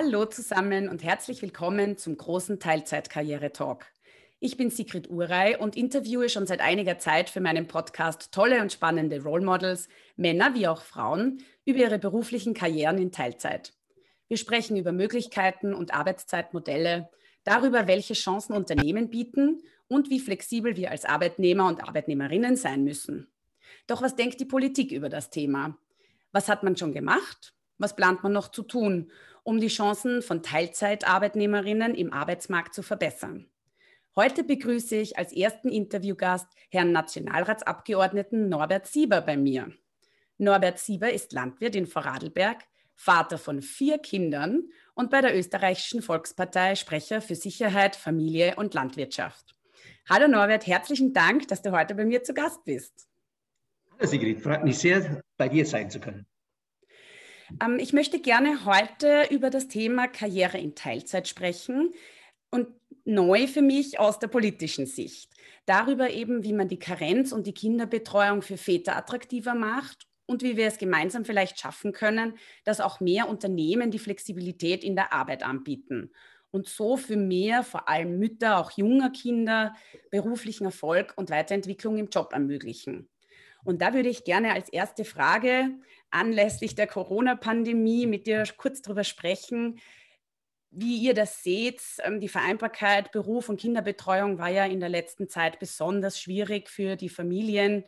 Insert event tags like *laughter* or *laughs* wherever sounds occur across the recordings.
Hallo zusammen und herzlich willkommen zum großen Teilzeitkarriere-Talk. Ich bin Sigrid Urey und interviewe schon seit einiger Zeit für meinen Podcast tolle und spannende Role Models, Männer wie auch Frauen, über ihre beruflichen Karrieren in Teilzeit. Wir sprechen über Möglichkeiten und Arbeitszeitmodelle, darüber, welche Chancen Unternehmen bieten und wie flexibel wir als Arbeitnehmer und Arbeitnehmerinnen sein müssen. Doch was denkt die Politik über das Thema? Was hat man schon gemacht? Was plant man noch zu tun, um die Chancen von Teilzeitarbeitnehmerinnen im Arbeitsmarkt zu verbessern? Heute begrüße ich als ersten Interviewgast Herrn Nationalratsabgeordneten Norbert Sieber bei mir. Norbert Sieber ist Landwirt in Vorarlberg, Vater von vier Kindern und bei der österreichischen Volkspartei Sprecher für Sicherheit, Familie und Landwirtschaft. Hallo Norbert, herzlichen Dank, dass du heute bei mir zu Gast bist. Hallo Sigrid, freut mich sehr, bei dir sein zu können. Ähm, ich möchte gerne heute über das Thema Karriere in Teilzeit sprechen und neu für mich aus der politischen Sicht. Darüber eben, wie man die Karenz und die Kinderbetreuung für Väter attraktiver macht und wie wir es gemeinsam vielleicht schaffen können, dass auch mehr Unternehmen die Flexibilität in der Arbeit anbieten und so für mehr, vor allem Mütter, auch junger Kinder, beruflichen Erfolg und Weiterentwicklung im Job ermöglichen. Und da würde ich gerne als erste Frage anlässlich der Corona-Pandemie mit dir kurz darüber sprechen, wie ihr das seht. Ähm, die Vereinbarkeit Beruf und Kinderbetreuung war ja in der letzten Zeit besonders schwierig für die Familien.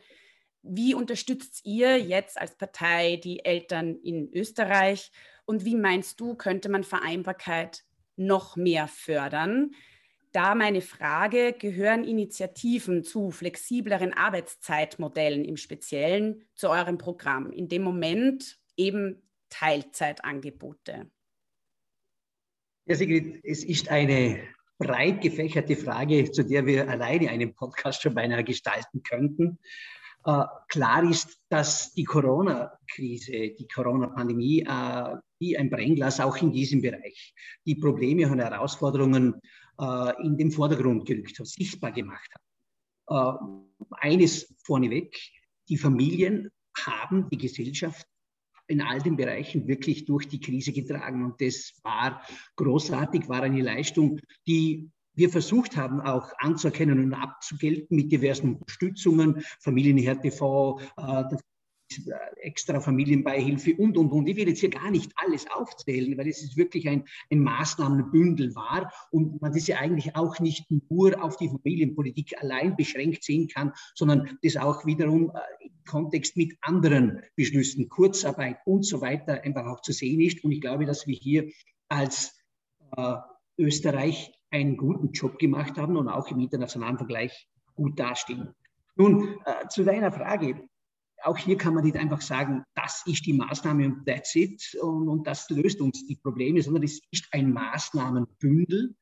Wie unterstützt ihr jetzt als Partei die Eltern in Österreich? Und wie meinst du, könnte man Vereinbarkeit noch mehr fördern? Da meine Frage, gehören Initiativen zu flexibleren Arbeitszeitmodellen im Speziellen zu eurem Programm? In dem Moment eben Teilzeitangebote. Ja, Sigrid, es ist eine breit gefächerte Frage, zu der wir alleine einen Podcast schon beinahe gestalten könnten. Äh, klar ist, dass die Corona-Krise, die Corona-Pandemie äh, wie ein Brennglas auch in diesem Bereich die Probleme und Herausforderungen äh, in den Vordergrund gerückt hat, sichtbar gemacht hat. eines vorneweg, die Familien haben die Gesellschaft in all den Bereichen wirklich durch die Krise getragen. Und das war großartig, war eine Leistung, die wir versucht haben, auch anzuerkennen und abzugelten mit diversen Unterstützungen, Familienhärtefonds, äh, extra Familienbeihilfe und, und, und. Ich will jetzt hier gar nicht alles aufzählen, weil es ist wirklich ein, ein Maßnahmenbündel war und man das ja eigentlich auch nicht nur auf die Familienpolitik allein beschränkt sehen kann, sondern das auch wiederum äh, im Kontext mit anderen Beschlüssen, Kurzarbeit und so weiter einfach auch zu sehen ist. Und ich glaube, dass wir hier als äh, Österreich einen guten Job gemacht haben und auch im internationalen Vergleich gut dastehen. Nun, äh, zu deiner Frage. Auch hier kann man nicht einfach sagen, das ist die Maßnahme und that's it und, und das löst uns die Probleme, sondern es ist ein Maßnahmenbündel,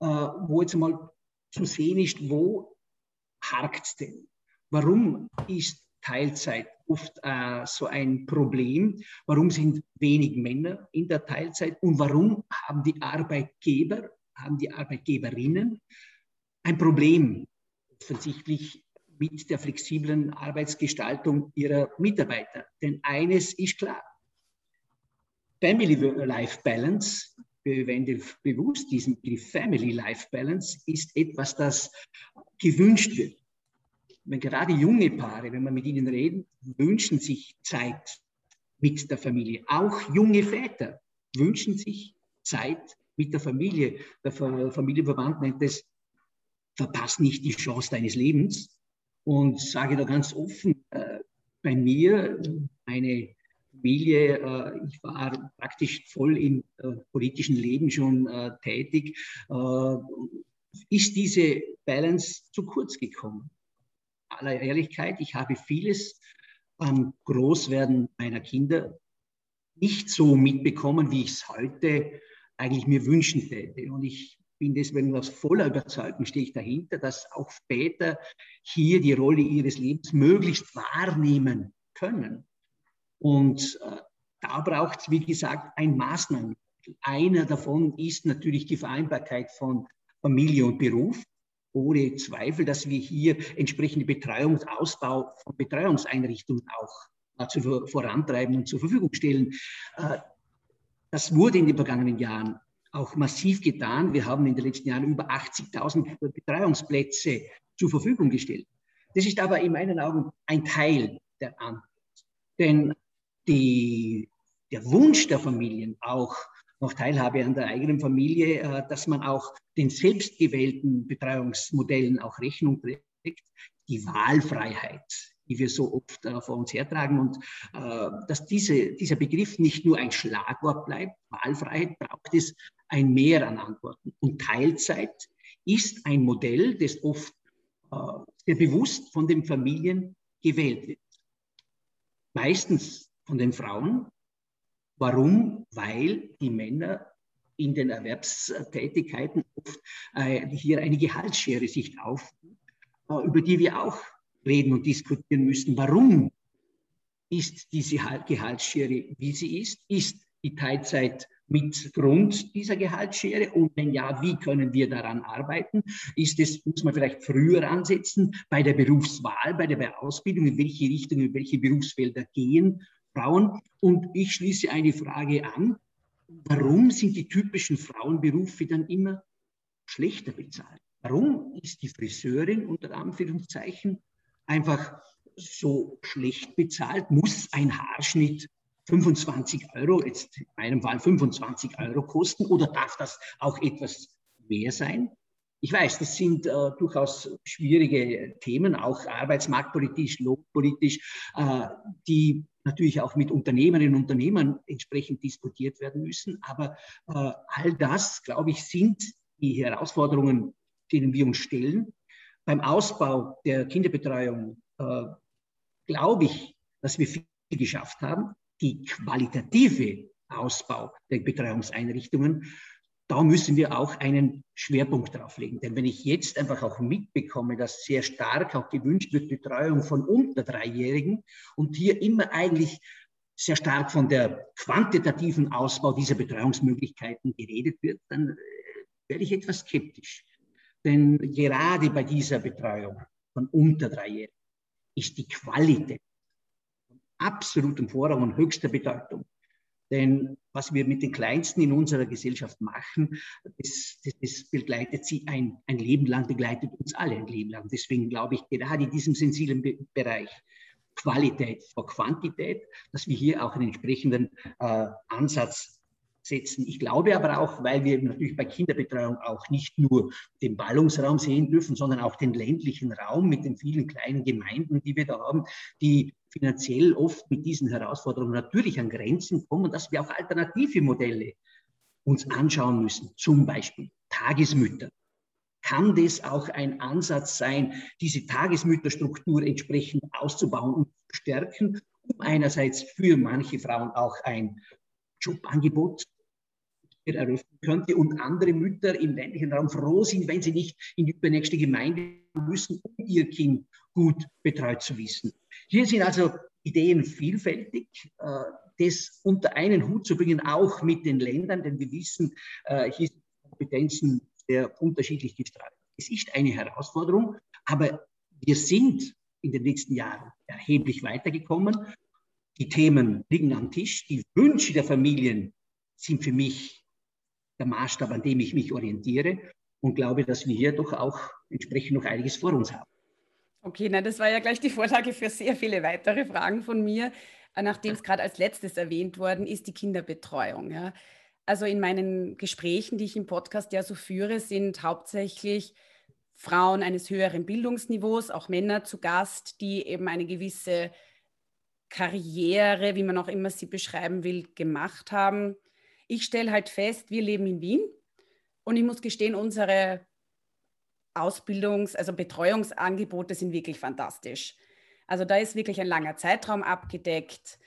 äh, wo jetzt mal zu sehen ist, wo hakt es denn? Warum ist Teilzeit oft äh, so ein Problem? Warum sind wenig Männer in der Teilzeit und warum haben die Arbeitgeber haben die Arbeitgeberinnen ein Problem offensichtlich mit der flexiblen Arbeitsgestaltung ihrer Mitarbeiter. Denn eines ist klar, Family-Life-Balance, wir wenden bewusst diesen Begriff Family-Life-Balance, ist etwas, das gewünscht wird. Wenn gerade junge Paare, wenn man mit ihnen reden, wünschen sich Zeit mit der Familie. Auch junge Väter wünschen sich Zeit mit der Familie. Der Familienverband nennt es, verpasst nicht die Chance deines Lebens. Und sage da ganz offen, äh, bei mir, meine Familie, äh, ich war praktisch voll im äh, politischen Leben schon äh, tätig, äh, ist diese Balance zu kurz gekommen. Aller Ehrlichkeit, ich habe vieles am Großwerden meiner Kinder nicht so mitbekommen, wie ich es heute eigentlich mir wünschen täte. Und ich bin deswegen aus voller Überzeugung stehe ich dahinter, dass auch Väter hier die Rolle ihres Lebens möglichst wahrnehmen können. Und äh, da braucht es, wie gesagt, ein Maßnahmen. Einer davon ist natürlich die Vereinbarkeit von Familie und Beruf. Ohne Zweifel, dass wir hier entsprechende Betreuungsausbau von Betreuungseinrichtungen auch äh, vorantreiben und zur Verfügung stellen. Äh, das wurde in den vergangenen Jahren auch massiv getan. Wir haben in den letzten Jahren über 80.000 Betreuungsplätze zur Verfügung gestellt. Das ist aber in meinen Augen ein Teil der Antwort. Denn die, der Wunsch der Familien, auch noch Teilhabe an der eigenen Familie, äh, dass man auch den selbstgewählten Betreuungsmodellen auch Rechnung trägt, die Wahlfreiheit, die wir so oft äh, vor uns hertragen und äh, dass diese, dieser Begriff nicht nur ein Schlagwort bleibt, Wahlfreiheit braucht es ein Mehr an Antworten. Und Teilzeit ist ein Modell, das oft äh, sehr bewusst von den Familien gewählt wird. Meistens von den Frauen. Warum? Weil die Männer in den Erwerbstätigkeiten oft äh, hier eine Gehaltsschere sich auf, äh, über die wir auch reden und diskutieren müssen. Warum ist diese Gehaltsschere, wie sie ist? Ist die Teilzeit mit Grund dieser Gehaltsschere? Und wenn ja, wie können wir daran arbeiten? Ist es, muss man vielleicht früher ansetzen bei der Berufswahl, bei der Ausbildung, in welche Richtung, in welche Berufsfelder gehen Frauen? Und ich schließe eine Frage an. Warum sind die typischen Frauenberufe dann immer schlechter bezahlt? Warum ist die Friseurin unter Anführungszeichen einfach so schlecht bezahlt? Muss ein Haarschnitt 25 Euro, jetzt in meinem Fall 25 Euro kosten oder darf das auch etwas mehr sein? Ich weiß, das sind äh, durchaus schwierige Themen, auch arbeitsmarktpolitisch, lohnpolitisch, äh, die natürlich auch mit Unternehmerinnen und Unternehmern entsprechend diskutiert werden müssen. Aber äh, all das, glaube ich, sind die Herausforderungen, denen wir uns stellen. Beim Ausbau der Kinderbetreuung äh, glaube ich, dass wir viel geschafft haben die qualitative Ausbau der Betreuungseinrichtungen, da müssen wir auch einen Schwerpunkt drauf legen. Denn wenn ich jetzt einfach auch mitbekomme, dass sehr stark auch gewünscht wird, Betreuung von unter Dreijährigen und hier immer eigentlich sehr stark von der quantitativen Ausbau dieser Betreuungsmöglichkeiten geredet wird, dann äh, werde ich etwas skeptisch. Denn gerade bei dieser Betreuung von unter Dreijährigen ist die Qualität absolutem Vorrang und höchster Bedeutung. Denn was wir mit den Kleinsten in unserer Gesellschaft machen, das, das, das, begleitet sie ein, ein Leben lang, begleitet uns alle ein Leben lang. Deswegen glaube ich, gerade in diesem sensiblen Bereich Qualität vor Quantität, dass wir hier auch einen entsprechenden äh, Ansatz setzen. Ich glaube aber auch, weil wir natürlich bei Kinderbetreuung auch nicht nur den Ballungsraum sehen dürfen, sondern auch den ländlichen Raum mit den vielen kleinen Gemeinden, die wir da haben, die finanziell oft mit diesen Herausforderungen natürlich an Grenzen kommen, dass wir auch alternative Modelle uns anschauen müssen. Zum Beispiel Tagesmütter. Kann das auch ein Ansatz sein, diese Tagesmütterstruktur entsprechend auszubauen und zu stärken, um einerseits für manche Frauen auch ein Jobangebot eröffnen könnte und andere Mütter im ländlichen Raum froh sind, wenn sie nicht in die übernächste Gemeinde müssen, um ihr Kind gut betreut zu wissen. Hier sind also Ideen vielfältig, äh, das unter einen Hut zu bringen, auch mit den Ländern, denn wir wissen, äh, hier sind Kompetenzen sehr unterschiedlich gestreut. Es ist eine Herausforderung, aber wir sind in den nächsten Jahren erheblich weitergekommen. Die Themen liegen am Tisch. Die Wünsche der Familien sind für mich der Maßstab, an dem ich mich orientiere und glaube, dass wir hier doch auch entsprechend noch einiges vor uns haben. Okay, na, das war ja gleich die Vorlage für sehr viele weitere Fragen von mir, äh, nachdem es gerade als letztes erwähnt worden ist, die Kinderbetreuung. Ja. Also in meinen Gesprächen, die ich im Podcast ja so führe, sind hauptsächlich Frauen eines höheren Bildungsniveaus, auch Männer zu Gast, die eben eine gewisse Karriere, wie man auch immer sie beschreiben will, gemacht haben. Ich stelle halt fest, wir leben in Wien und ich muss gestehen, unsere Ausbildungs-, also Betreuungsangebote sind wirklich fantastisch. Also da ist wirklich ein langer Zeitraum abgedeckt.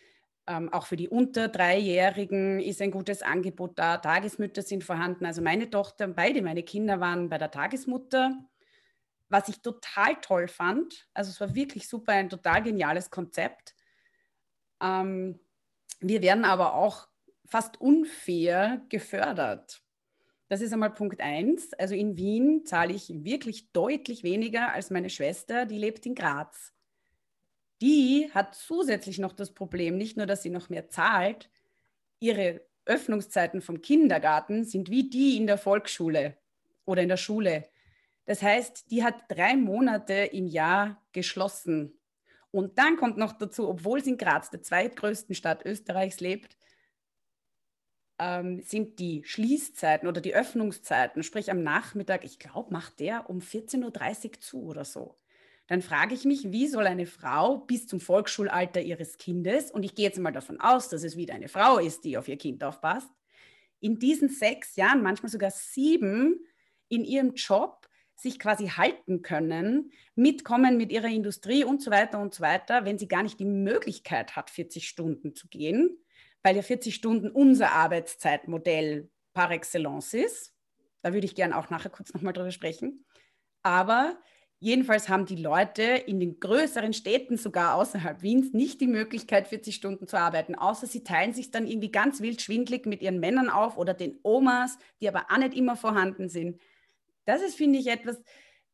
Ähm, auch für die unter Dreijährigen ist ein gutes Angebot da. Tagesmütter sind vorhanden. Also meine Tochter, beide meine Kinder waren bei der Tagesmutter, was ich total toll fand. Also es war wirklich super, ein total geniales Konzept. Ähm, wir werden aber auch fast unfair gefördert. Das ist einmal Punkt eins. Also in Wien zahle ich wirklich deutlich weniger als meine Schwester, die lebt in Graz. Die hat zusätzlich noch das Problem, nicht nur, dass sie noch mehr zahlt, ihre Öffnungszeiten vom Kindergarten sind wie die in der Volksschule oder in der Schule. Das heißt, die hat drei Monate im Jahr geschlossen. Und dann kommt noch dazu, obwohl sie in Graz, der zweitgrößten Stadt Österreichs, lebt, ähm, sind die Schließzeiten oder die Öffnungszeiten, sprich am Nachmittag, ich glaube, macht der um 14.30 Uhr zu oder so. Dann frage ich mich, wie soll eine Frau bis zum Volksschulalter ihres Kindes, und ich gehe jetzt mal davon aus, dass es wieder eine Frau ist, die auf ihr Kind aufpasst, in diesen sechs Jahren, manchmal sogar sieben, in ihrem Job sich quasi halten können, mitkommen mit ihrer Industrie und so weiter und so weiter, wenn sie gar nicht die Möglichkeit hat, 40 Stunden zu gehen, weil ja 40 Stunden unser Arbeitszeitmodell par excellence ist. Da würde ich gerne auch nachher kurz nochmal drüber sprechen. Aber jedenfalls haben die Leute in den größeren Städten, sogar außerhalb Wiens, nicht die Möglichkeit, 40 Stunden zu arbeiten, außer sie teilen sich dann irgendwie ganz wild schwindlig mit ihren Männern auf oder den Omas, die aber auch nicht immer vorhanden sind. Das ist, finde ich, etwas,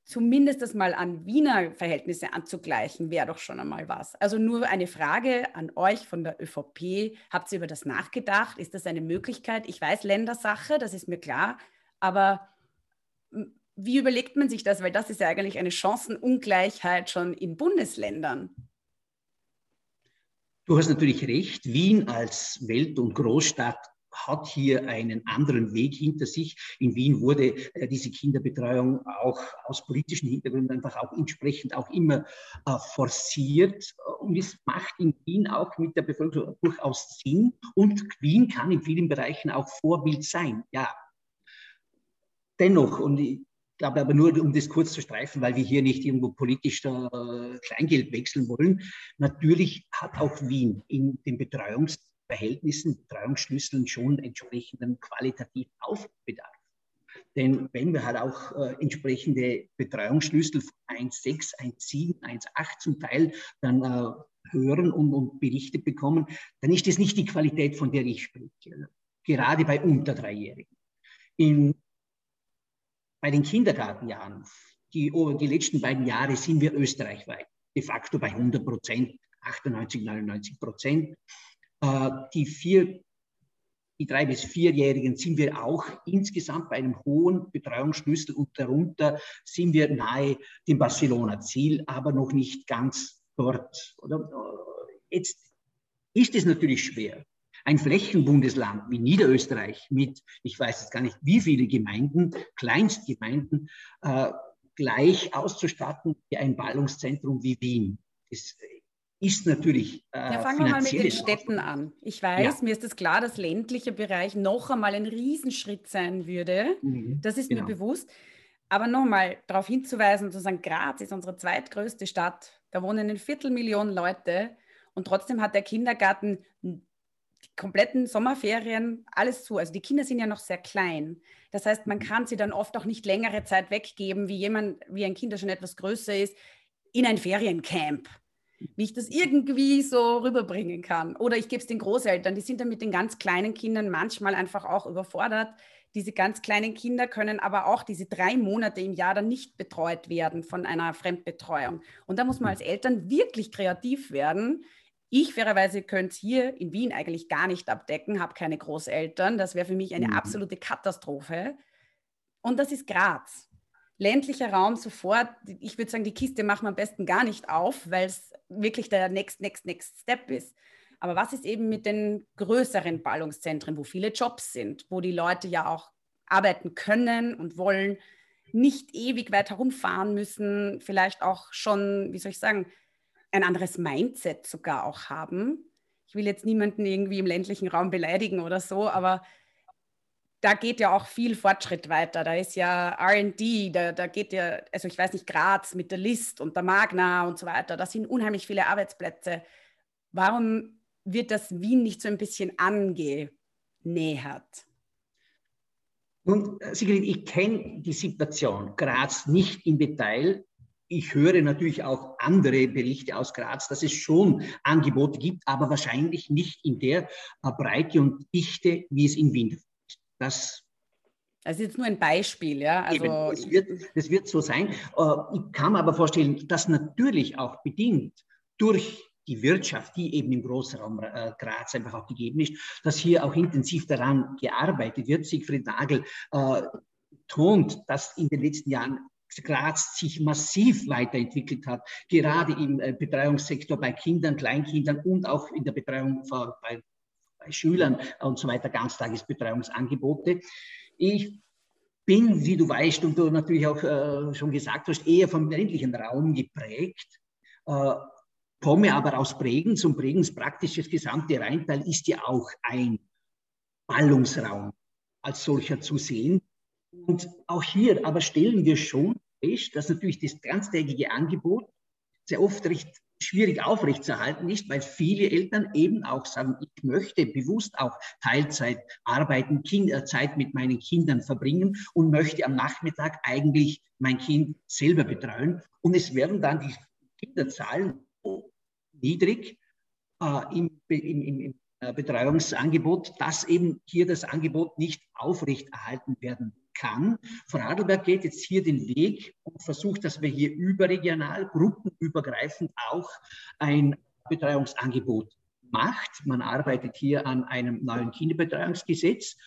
zumindest das mal an Wiener Verhältnisse anzugleichen, wäre doch schon einmal was. Also nur eine Frage an euch von der ÖVP. Habt ihr über das nachgedacht? Ist das eine Möglichkeit? Ich weiß Ländersache, das ist mir klar, aber wie überlegt man sich das? Weil das ist ja eigentlich eine Chancenungleichheit schon in Bundesländern. Du hast natürlich recht. Wien als Welt- und Großstadt hat hier einen anderen Weg hinter sich. In Wien wurde äh, diese Kinderbetreuung auch aus politischen Hintergründen einfach auch entsprechend auch immer äh, forciert. Und es macht in Wien auch mit der Bevölkerung durchaus Sinn. Und Wien kann in vielen Bereichen auch Vorbild sein. Ja. Dennoch, und ich glaube aber nur, um das kurz zu streifen, weil wir hier nicht irgendwo politisch äh, Kleingeld wechseln wollen. Natürlich hat auch Wien in den Betreuungs Verhältnissen, Betreuungsschlüsseln schon entsprechenden qualitativ Aufbedarf. Denn wenn wir halt auch äh, entsprechende Betreuungsschlüssel von 1,6, 1,7, 1,8 zum Teil dann äh, hören und, und Berichte bekommen, dann ist das nicht die Qualität, von der ich spreche. Gerade bei unter Dreijährigen. In, bei den Kindergartenjahren, die, oh, die letzten beiden Jahre sind wir österreichweit de facto bei 100 Prozent, 98, 99 Prozent. Äh, die vier, die drei- bis vierjährigen sind wir auch insgesamt bei einem hohen Betreuungsschlüssel und darunter sind wir nahe dem Barcelona-Ziel, aber noch nicht ganz dort. Oder? Jetzt ist es natürlich schwer. Ein Flächenbundesland wie Niederösterreich mit, ich weiß jetzt gar nicht, wie viele Gemeinden, Kleinstgemeinden, äh, gleich auszustatten wie ein Ballungszentrum wie Wien. Das ist natürlich. Äh, ja, fangen wir mal mit den Städten an. Ich weiß, ja. mir ist es das klar, dass ländlicher Bereich noch einmal ein Riesenschritt sein würde. Mhm, das ist genau. mir bewusst. Aber nochmal darauf hinzuweisen zu sagen, Graz ist unsere zweitgrößte Stadt. Da wohnen eine Viertelmillion Leute und trotzdem hat der Kindergarten die kompletten Sommerferien alles zu. Also die Kinder sind ja noch sehr klein. Das heißt, man mhm. kann sie dann oft auch nicht längere Zeit weggeben, wie jemand, wie ein Kind, das schon etwas größer ist, in ein Feriencamp wie ich das irgendwie so rüberbringen kann. Oder ich gebe es den Großeltern, die sind dann mit den ganz kleinen Kindern manchmal einfach auch überfordert. Diese ganz kleinen Kinder können aber auch diese drei Monate im Jahr dann nicht betreut werden von einer Fremdbetreuung. Und da muss man als Eltern wirklich kreativ werden. Ich fairerweise könnte es hier in Wien eigentlich gar nicht abdecken, habe keine Großeltern. Das wäre für mich eine mhm. absolute Katastrophe. Und das ist Graz ländlicher Raum sofort, ich würde sagen, die Kiste machen wir am besten gar nicht auf, weil es wirklich der next, next, next Step ist. Aber was ist eben mit den größeren Ballungszentren, wo viele Jobs sind, wo die Leute ja auch arbeiten können und wollen, nicht ewig weit herumfahren müssen, vielleicht auch schon, wie soll ich sagen, ein anderes Mindset sogar auch haben. Ich will jetzt niemanden irgendwie im ländlichen Raum beleidigen oder so, aber da geht ja auch viel Fortschritt weiter. Da ist ja RD, da, da geht ja, also ich weiß nicht, Graz mit der List und der Magna und so weiter. Da sind unheimlich viele Arbeitsplätze. Warum wird das Wien nicht so ein bisschen angenähert? Äh, Sigrid, ich kenne die Situation Graz nicht im Detail. Ich höre natürlich auch andere Berichte aus Graz, dass es schon Angebote gibt, aber wahrscheinlich nicht in der Breite und Dichte, wie es in Wien das das ist jetzt nur ein Beispiel, ja. Also es wird, das wird so sein. Äh, ich kann mir aber vorstellen, dass natürlich auch bedingt durch die Wirtschaft, die eben im Großraum äh, Graz einfach auch gegeben ist, dass hier auch intensiv daran gearbeitet wird. Siegfried Nagel äh, tont, dass in den letzten Jahren Graz sich massiv weiterentwickelt hat, gerade im äh, Betreuungssektor bei Kindern, Kleinkindern und auch in der Betreuung bei, bei Schülern und so weiter, Ganztagesbetreuungsangebote. Ich bin, wie du weißt und du natürlich auch äh, schon gesagt hast, eher vom ländlichen Raum geprägt, äh, komme aber aus Bregenz und Bregenz praktisch das gesamte Rheintal ist ja auch ein Ballungsraum als solcher zu sehen. Und auch hier aber stellen wir schon fest, dass natürlich das ganztägige Angebot sehr oft recht schwierig aufrechtzuerhalten ist, weil viele Eltern eben auch sagen, ich möchte bewusst auch Teilzeit arbeiten, Kinder, Zeit mit meinen Kindern verbringen und möchte am Nachmittag eigentlich mein Kind selber betreuen. Und es werden dann die Kinderzahlen niedrig äh, im, im, im Betreuungsangebot, dass eben hier das Angebot nicht aufrechterhalten werden kann. Vorarlberg geht jetzt hier den Weg und versucht, dass wir hier überregional, gruppenübergreifend auch ein Betreuungsangebot macht. Man arbeitet hier an einem neuen Kinderbetreuungsgesetz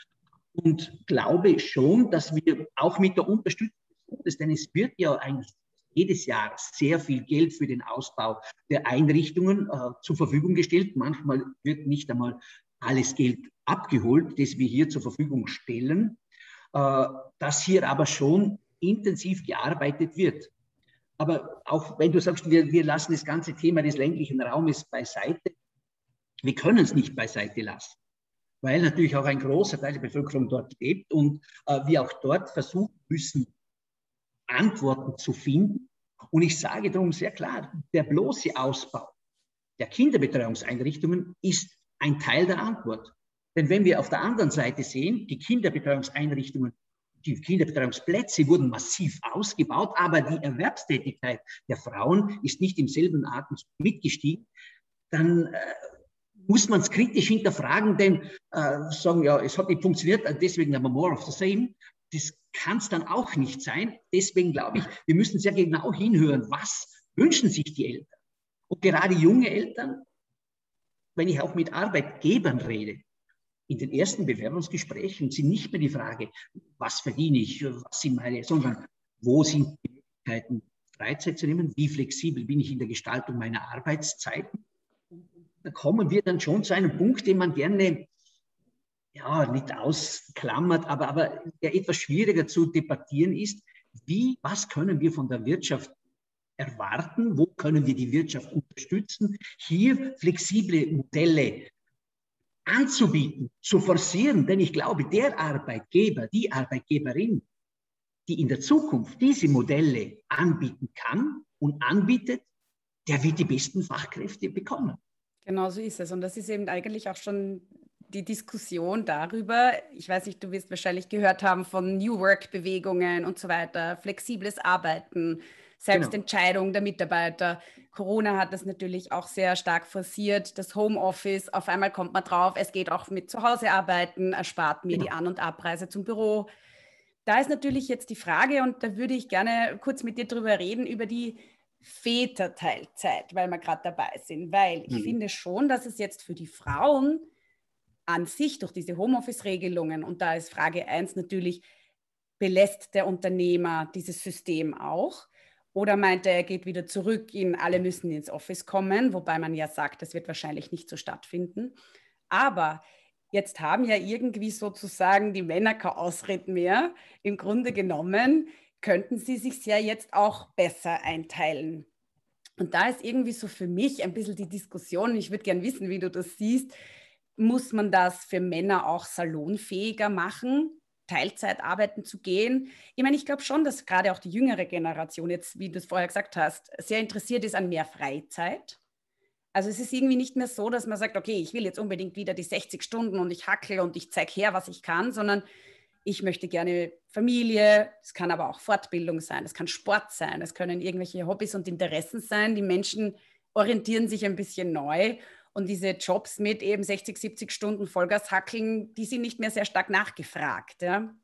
und glaube schon, dass wir auch mit der Unterstützung des Bundes, denn es wird ja eigentlich jedes Jahr sehr viel Geld für den Ausbau der Einrichtungen äh, zur Verfügung gestellt. Manchmal wird nicht einmal alles Geld abgeholt, das wir hier zur Verfügung stellen. Äh, dass hier aber schon intensiv gearbeitet wird. Aber auch wenn du sagst, wir, wir lassen das ganze Thema des ländlichen Raumes beiseite, wir können es nicht beiseite lassen, weil natürlich auch ein großer Teil der Bevölkerung dort lebt und äh, wir auch dort versuchen müssen, Antworten zu finden. Und ich sage darum sehr klar, der bloße Ausbau der Kinderbetreuungseinrichtungen ist ein Teil der Antwort. Denn wenn wir auf der anderen Seite sehen, die Kinderbetreuungseinrichtungen, die Kinderbetreuungsplätze wurden massiv ausgebaut, aber die Erwerbstätigkeit der Frauen ist nicht im selben Atemzug mitgestiegen, dann äh, muss man es kritisch hinterfragen, denn äh, sagen, ja, es hat nicht funktioniert, deswegen haben wir more of the same. Das kann es dann auch nicht sein. Deswegen glaube ich, wir müssen sehr genau hinhören, was wünschen sich die Eltern. Und gerade junge Eltern, wenn ich auch mit Arbeitgebern rede, in den ersten Bewerbungsgesprächen sind nicht mehr die Frage, was verdiene ich, was sind meine, sondern wo sind die Möglichkeiten, Freizeit zu nehmen, wie flexibel bin ich in der Gestaltung meiner Arbeitszeiten. Da kommen wir dann schon zu einem Punkt, den man gerne ja, nicht ausklammert, aber, aber der etwas schwieriger zu debattieren ist. Wie, was können wir von der Wirtschaft erwarten? Wo können wir die Wirtschaft unterstützen? Hier flexible Modelle anzubieten, zu forcieren. Denn ich glaube, der Arbeitgeber, die Arbeitgeberin, die in der Zukunft diese Modelle anbieten kann und anbietet, der wird die besten Fachkräfte bekommen. Genau so ist es. Und das ist eben eigentlich auch schon die Diskussion darüber, ich weiß nicht, du wirst wahrscheinlich gehört haben von New Work-Bewegungen und so weiter, flexibles Arbeiten, Selbstentscheidung genau. der Mitarbeiter. Corona hat das natürlich auch sehr stark forciert. Das Homeoffice, auf einmal kommt man drauf, es geht auch mit zu Hause arbeiten, erspart mir genau. die An- und Abreise zum Büro. Da ist natürlich jetzt die Frage, und da würde ich gerne kurz mit dir drüber reden, über die Väterteilzeit, weil wir gerade dabei sind. Weil ich mhm. finde schon, dass es jetzt für die Frauen an sich durch diese Homeoffice-Regelungen, und da ist Frage 1 natürlich, belässt der Unternehmer dieses System auch? Oder meinte er, er geht wieder zurück in, alle müssen ins Office kommen, wobei man ja sagt, das wird wahrscheinlich nicht so stattfinden. Aber jetzt haben ja irgendwie sozusagen die Männer kein Ausreden mehr. Im Grunde genommen könnten sie sich ja jetzt auch besser einteilen. Und da ist irgendwie so für mich ein bisschen die Diskussion, ich würde gerne wissen, wie du das siehst, muss man das für Männer auch salonfähiger machen? Teilzeit arbeiten zu gehen. Ich meine, ich glaube schon, dass gerade auch die jüngere Generation jetzt, wie du es vorher gesagt hast, sehr interessiert ist an mehr Freizeit. Also es ist irgendwie nicht mehr so, dass man sagt, okay, ich will jetzt unbedingt wieder die 60 Stunden und ich hackel und ich zeige her, was ich kann, sondern ich möchte gerne Familie, es kann aber auch Fortbildung sein, es kann Sport sein, es können irgendwelche Hobbys und Interessen sein. Die Menschen orientieren sich ein bisschen neu und diese Jobs mit eben 60, 70 Stunden Vollgas hackeln, die sind nicht mehr sehr stark nachgefragt. Ja?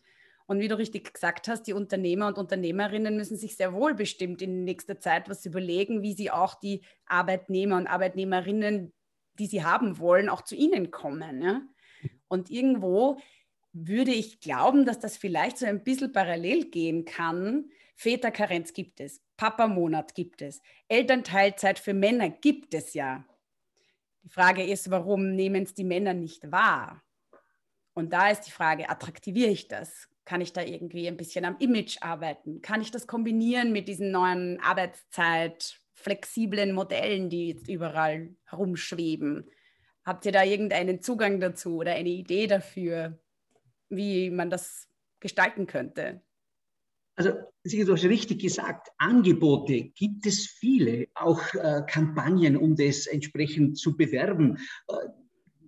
Und wie du richtig gesagt hast, die Unternehmer und Unternehmerinnen müssen sich sehr wohl bestimmt in nächster Zeit was überlegen, wie sie auch die Arbeitnehmer und Arbeitnehmerinnen, die sie haben wollen, auch zu ihnen kommen. Ja? Und irgendwo würde ich glauben, dass das vielleicht so ein bisschen parallel gehen kann. Väterkarenz gibt es, Papa-Monat gibt es, Elternteilzeit für Männer gibt es ja. Die Frage ist, warum nehmen es die Männer nicht wahr? Und da ist die Frage, attraktiviere ich das? Kann ich da irgendwie ein bisschen am Image arbeiten? Kann ich das kombinieren mit diesen neuen Arbeitszeit, flexiblen Modellen, die jetzt überall herumschweben? Habt ihr da irgendeinen Zugang dazu oder eine Idee dafür, wie man das gestalten könnte? Also, du hast richtig gesagt, Angebote gibt es viele, auch äh, Kampagnen, um das entsprechend zu bewerben. Äh,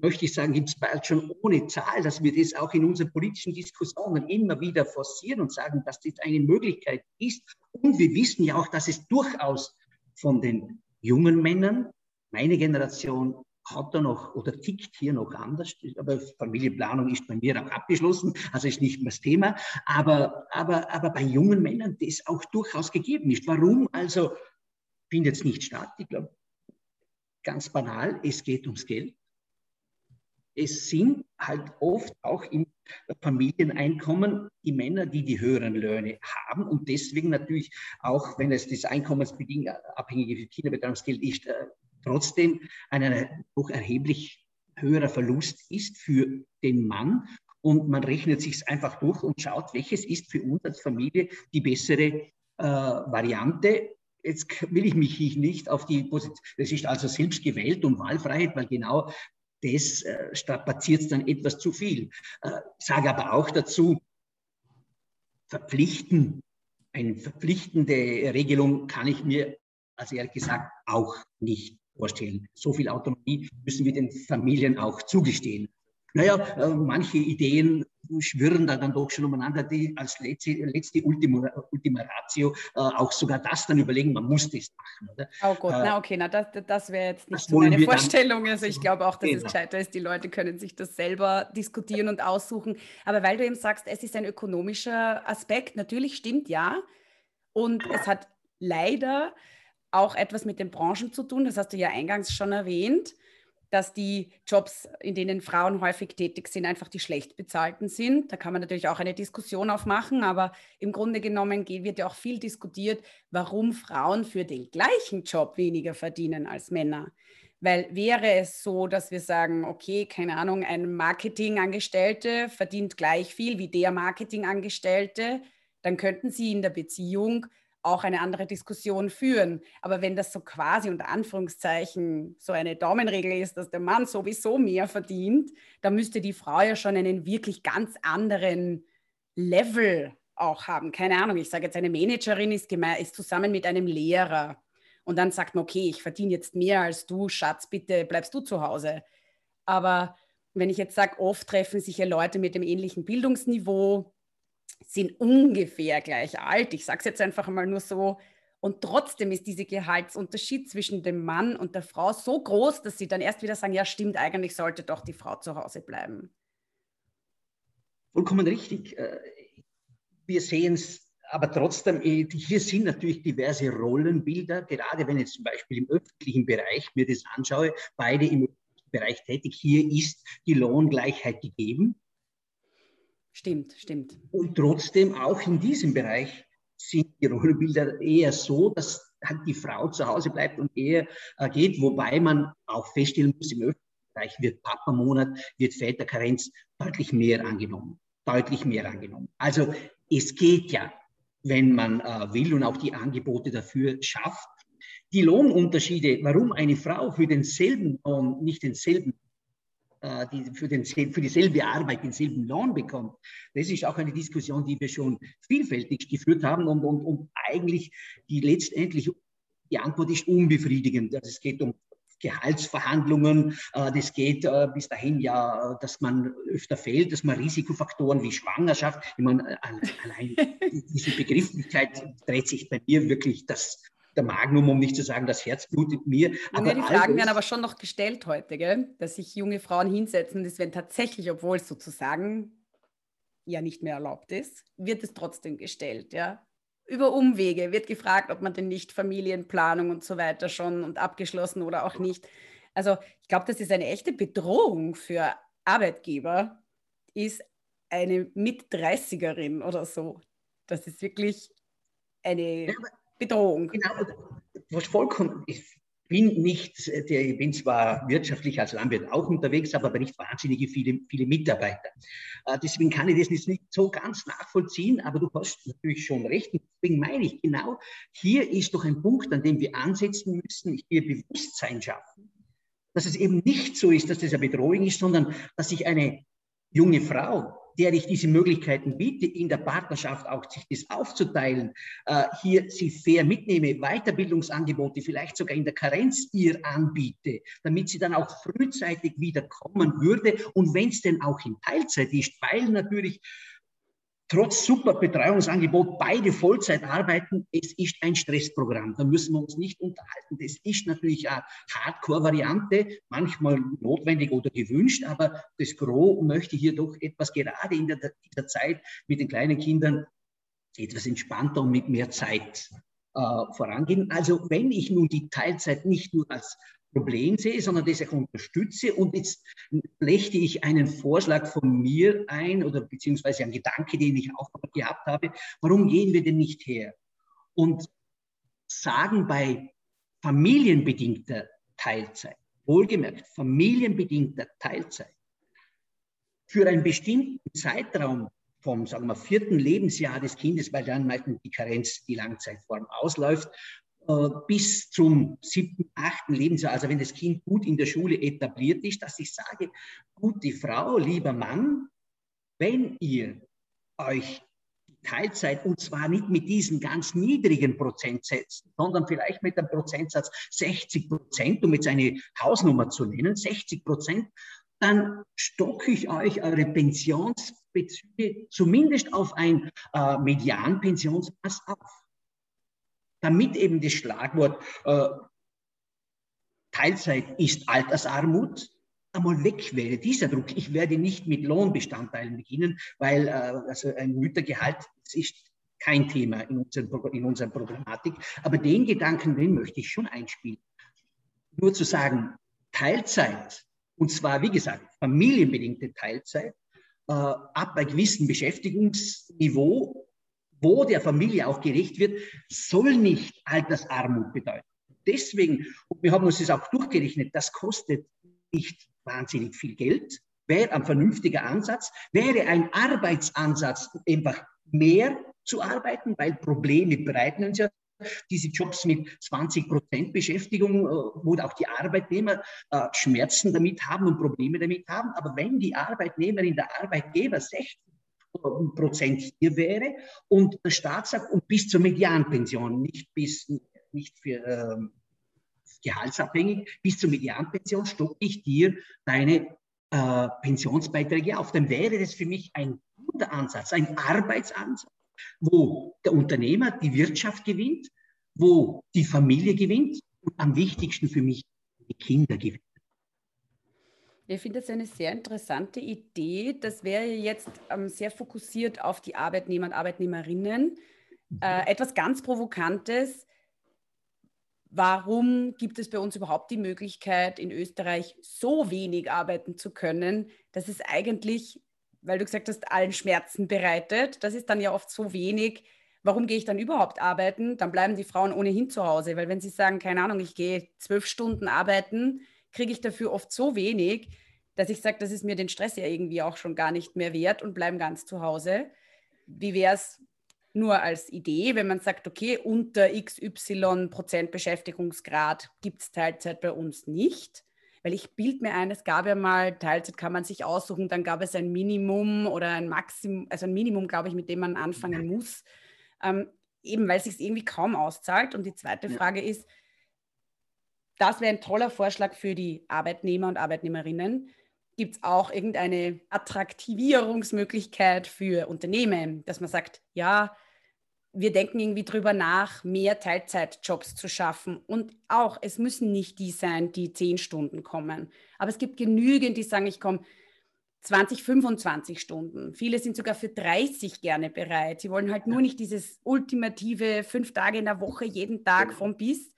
möchte ich sagen, gibt es bald schon ohne Zahl, dass wir das auch in unseren politischen Diskussionen immer wieder forcieren und sagen, dass das eine Möglichkeit ist. Und wir wissen ja auch, dass es durchaus von den jungen Männern, meine Generation, hat da noch oder tickt hier noch anders. Aber Familienplanung ist bei mir auch abgeschlossen, also ist nicht mehr das Thema. Aber, aber, aber bei jungen Männern das auch durchaus gegeben ist. Warum? Also findet es nicht statt. Ich glaube, ganz banal, es geht ums Geld es sind halt oft auch im Familieneinkommen die Männer, die die höheren Löhne haben und deswegen natürlich auch, wenn es das einkommensbedingt abhängige Kinderbetreuungsgeld ist, äh, trotzdem ein doch erheblich höherer Verlust ist für den Mann. Und man rechnet sich einfach durch und schaut, welches ist für uns als Familie die bessere äh, Variante. Jetzt will ich mich nicht auf die Position, das ist also selbst gewählt und Wahlfreiheit, weil genau das äh, strapaziert dann etwas zu viel. Äh, sage aber auch dazu, verpflichten, eine verpflichtende Regelung kann ich mir, also ehrlich gesagt, auch nicht vorstellen. So viel Autonomie müssen wir den Familien auch zugestehen. Naja, äh, manche Ideen schwirren da dann doch schon umeinander, die als letzte, letzte Ultima, Ultima Ratio äh, auch sogar das dann überlegen, man muss das machen. Oder? Oh Gott, äh, na okay, na, das, das wäre jetzt nicht so meine Vorstellung. Also ich glaube auch, dass genau. es gescheiter ist, die Leute können sich das selber diskutieren und aussuchen. Aber weil du eben sagst, es ist ein ökonomischer Aspekt, natürlich stimmt ja. Und es hat leider auch etwas mit den Branchen zu tun, das hast du ja eingangs schon erwähnt dass die Jobs, in denen Frauen häufig tätig sind, einfach die schlecht bezahlten sind. Da kann man natürlich auch eine Diskussion aufmachen, aber im Grunde genommen wird ja auch viel diskutiert, warum Frauen für den gleichen Job weniger verdienen als Männer. Weil wäre es so, dass wir sagen, okay, keine Ahnung, ein Marketingangestellte verdient gleich viel wie der Marketingangestellte, dann könnten sie in der Beziehung auch eine andere Diskussion führen. Aber wenn das so quasi unter Anführungszeichen so eine Daumenregel ist, dass der Mann sowieso mehr verdient, dann müsste die Frau ja schon einen wirklich ganz anderen Level auch haben. Keine Ahnung, ich sage jetzt, eine Managerin ist, ist zusammen mit einem Lehrer und dann sagt man, okay, ich verdiene jetzt mehr als du, Schatz, bitte bleibst du zu Hause. Aber wenn ich jetzt sage, oft treffen sich ja Leute mit dem ähnlichen Bildungsniveau, sind ungefähr gleich alt. Ich sage es jetzt einfach mal nur so. Und trotzdem ist dieser Gehaltsunterschied zwischen dem Mann und der Frau so groß, dass sie dann erst wieder sagen, ja stimmt, eigentlich sollte doch die Frau zu Hause bleiben. Vollkommen richtig. Äh, wir sehen es aber trotzdem, äh, hier sind natürlich diverse Rollenbilder, gerade wenn ich zum Beispiel im öffentlichen Bereich mir das anschaue, beide im Bereich tätig, hier ist die Lohngleichheit gegeben. Stimmt, stimmt. Und trotzdem auch in diesem Bereich sind die Rollenbilder eher so, dass halt die Frau zu Hause bleibt und eher äh, geht, wobei man auch feststellen muss, im öffentlichen Bereich wird Papa-Monat, wird Väterkarenz deutlich mehr angenommen. Deutlich mehr angenommen. Also es geht ja, wenn man äh, will und auch die Angebote dafür schafft. Die Lohnunterschiede, warum eine Frau für denselben Lohn nicht denselben die für, den, für dieselbe Arbeit denselben Lohn bekommt. Das ist auch eine Diskussion, die wir schon vielfältig geführt haben und, und, und eigentlich die letztendlich die Antwort ist unbefriedigend. Also es geht um Gehaltsverhandlungen. Äh, das geht äh, bis dahin ja, dass man öfter fehlt, dass man Risikofaktoren wie Schwangerschaft, ich meine, allein *laughs* diese Begrifflichkeit dreht sich bei mir wirklich das der Magnum, um nicht zu sagen, das Herz blutet mir. Aber ja, die Fragen werden aber schon noch gestellt heute, gell? dass sich junge Frauen hinsetzen. Das werden tatsächlich, obwohl es sozusagen ja nicht mehr erlaubt ist, wird es trotzdem gestellt, ja. Über Umwege wird gefragt, ob man denn nicht Familienplanung und so weiter schon und abgeschlossen oder auch nicht. Also ich glaube, das ist eine echte Bedrohung für Arbeitgeber, ist eine Mit-30erin oder so. Das ist wirklich eine ja, Bedrohung. Genau, hast vollkommen, ich bin nicht, ich bin zwar wirtschaftlich als Landwirt auch unterwegs, aber nicht wahnsinnige viele, viele Mitarbeiter. Äh, deswegen kann ich das nicht so ganz nachvollziehen, aber du hast natürlich schon recht. Deswegen meine ich genau, hier ist doch ein Punkt, an dem wir ansetzen müssen, hier Bewusstsein schaffen, dass es eben nicht so ist, dass das eine Bedrohung ist, sondern dass sich eine junge Frau der ich diese Möglichkeiten biete, in der Partnerschaft auch sich das aufzuteilen, äh, hier sie fair mitnehme, Weiterbildungsangebote vielleicht sogar in der Karenz ihr anbiete, damit sie dann auch frühzeitig wieder kommen würde. Und wenn es denn auch in Teilzeit ist, weil natürlich trotz super Betreuungsangebot beide Vollzeit arbeiten, es ist ein Stressprogramm. Da müssen wir uns nicht unterhalten. Das ist natürlich eine Hardcore-Variante, manchmal notwendig oder gewünscht, aber das Gros möchte hier doch etwas gerade in der, dieser Zeit mit den kleinen Kindern etwas entspannter und mit mehr Zeit äh, vorangehen. Also wenn ich nun die Teilzeit nicht nur als Problem sehe, sondern das auch unterstütze. Und jetzt flechte ich einen Vorschlag von mir ein oder beziehungsweise einen Gedanke, den ich auch gehabt habe. Warum gehen wir denn nicht her und sagen bei familienbedingter Teilzeit, wohlgemerkt, familienbedingter Teilzeit, für einen bestimmten Zeitraum vom sagen wir, vierten Lebensjahr des Kindes, weil dann meistens die Karenz, die Langzeitform ausläuft, bis zum siebten, achten Lebensjahr, also wenn das Kind gut in der Schule etabliert ist, dass ich sage, gute Frau, lieber Mann, wenn ihr euch Teilzeit und zwar nicht mit diesen ganz niedrigen Prozentsätzen, sondern vielleicht mit dem Prozentsatz 60 Prozent, um jetzt eine Hausnummer zu nennen, 60 Prozent, dann stocke ich euch eure Pensionsbezüge zumindest auf ein äh, Medianpensionsmaß auf damit eben das Schlagwort äh, Teilzeit ist Altersarmut einmal weg wäre, dieser Druck. Ich werde nicht mit Lohnbestandteilen beginnen, weil äh, also ein Müttergehalt ist kein Thema in, unseren, in unserer Problematik. Aber den Gedanken, den möchte ich schon einspielen. Nur zu sagen, Teilzeit, und zwar, wie gesagt, familienbedingte Teilzeit, äh, ab bei gewissem Beschäftigungsniveau wo der Familie auch gerecht wird, soll nicht Altersarmut bedeuten. Deswegen, und wir haben uns das auch durchgerechnet, das kostet nicht wahnsinnig viel Geld, wäre ein vernünftiger Ansatz, wäre ein Arbeitsansatz einfach mehr zu arbeiten, weil Probleme bereiten uns ja diese Jobs mit 20 Prozent Beschäftigung, äh, wo auch die Arbeitnehmer äh, Schmerzen damit haben und Probleme damit haben. Aber wenn die Arbeitnehmerin, der Arbeitgeber 60 Prozent hier wäre und der Staat sagt, und bis zur Medianpension, nicht bis, nicht für ähm, gehaltsabhängig, bis zur Medianpension stocke ich dir deine äh, Pensionsbeiträge auf. Dann wäre das für mich ein guter Ansatz, ein Arbeitsansatz, wo der Unternehmer die Wirtschaft gewinnt, wo die Familie gewinnt und am wichtigsten für mich die Kinder gewinnen. Ich finde das eine sehr interessante Idee. Das wäre jetzt ähm, sehr fokussiert auf die Arbeitnehmer und Arbeitnehmerinnen. Äh, etwas ganz Provokantes. Warum gibt es bei uns überhaupt die Möglichkeit, in Österreich so wenig arbeiten zu können, dass es eigentlich, weil du gesagt hast, allen Schmerzen bereitet, das ist dann ja oft so wenig. Warum gehe ich dann überhaupt arbeiten? Dann bleiben die Frauen ohnehin zu Hause, weil wenn sie sagen, keine Ahnung, ich gehe zwölf Stunden arbeiten, kriege ich dafür oft so wenig, dass ich sage, das ist mir den Stress ja irgendwie auch schon gar nicht mehr wert und bleiben ganz zu Hause. Wie wäre es nur als Idee, wenn man sagt, okay, unter XY Prozent Beschäftigungsgrad gibt es Teilzeit bei uns nicht? Weil ich bild mir ein, es gab ja mal, Teilzeit kann man sich aussuchen, dann gab es ein Minimum oder ein Maximum, also ein Minimum, glaube ich, mit dem man anfangen muss. Ähm, eben weil es sich irgendwie kaum auszahlt. Und die zweite Frage ist, das wäre ein toller Vorschlag für die Arbeitnehmer und Arbeitnehmerinnen. Gibt es auch irgendeine Attraktivierungsmöglichkeit für Unternehmen, dass man sagt, ja, wir denken irgendwie drüber nach, mehr Teilzeitjobs zu schaffen. Und auch, es müssen nicht die sein, die zehn Stunden kommen. Aber es gibt genügend, die sagen, ich komme 20, 25 Stunden. Viele sind sogar für 30 gerne bereit. Sie wollen halt nur nicht dieses ultimative fünf Tage in der Woche, jeden Tag vom bis.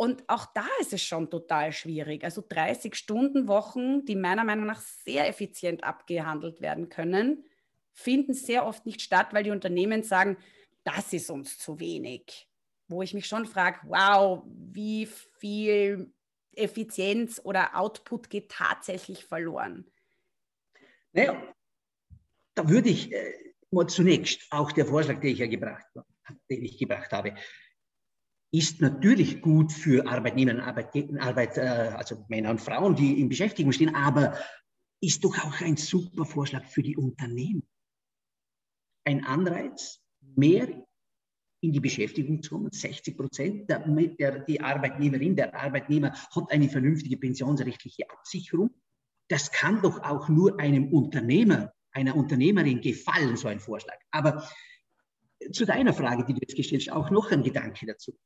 Und auch da ist es schon total schwierig. Also 30 Stunden Wochen, die meiner Meinung nach sehr effizient abgehandelt werden können, finden sehr oft nicht statt, weil die Unternehmen sagen, das ist uns zu wenig. Wo ich mich schon frage, wow, wie viel Effizienz oder Output geht tatsächlich verloren? Naja, da würde ich äh, zunächst auch der Vorschlag, den ich ja gebracht, den ich gebracht habe, ist natürlich gut für Arbeitnehmer und Arbeit, Arbeit, äh, also Männer und Frauen, die in Beschäftigung stehen, aber ist doch auch ein super Vorschlag für die Unternehmen. Ein Anreiz, mehr in die Beschäftigung zu kommen. 60 Prozent der, der, die Arbeitnehmerin, der Arbeitnehmer hat eine vernünftige pensionsrechtliche Absicherung. Das kann doch auch nur einem Unternehmer, einer Unternehmerin gefallen, so ein Vorschlag. Aber zu deiner Frage, die du jetzt gestellt hast, auch noch ein Gedanke dazu.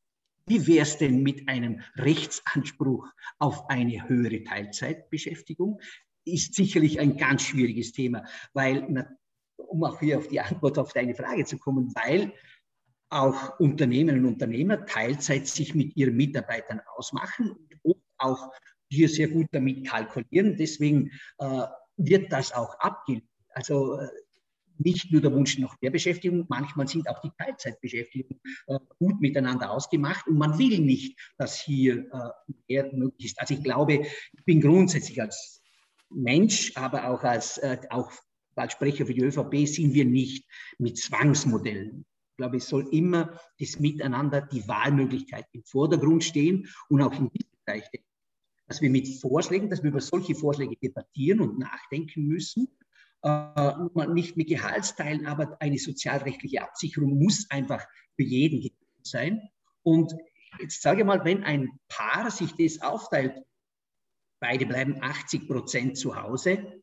Wie wäre es denn mit einem Rechtsanspruch auf eine höhere Teilzeitbeschäftigung? Ist sicherlich ein ganz schwieriges Thema, weil, um auch hier auf die Antwort auf deine Frage zu kommen, weil auch Unternehmen und Unternehmer Teilzeit sich mit ihren Mitarbeitern ausmachen und auch hier sehr gut damit kalkulieren. Deswegen äh, wird das auch abgelehnt. Also äh, nicht nur der Wunsch nach mehr Beschäftigung, manchmal sind auch die Teilzeitbeschäftigungen äh, gut miteinander ausgemacht und man will nicht, dass hier äh, mehr möglich ist. Also ich glaube, ich bin grundsätzlich als Mensch, aber auch als, äh, auch als Sprecher für die ÖVP sind wir nicht mit Zwangsmodellen. Ich glaube, es soll immer das Miteinander, die Wahlmöglichkeit im Vordergrund stehen und auch in diesem Bereich, dass wir mit Vorschlägen, dass wir über solche Vorschläge debattieren und nachdenken müssen äh, nicht mit Gehaltsteilen, aber eine sozialrechtliche Absicherung muss einfach für jeden sein. Und jetzt sage ich mal, wenn ein Paar sich das aufteilt, beide bleiben 80 Prozent zu Hause,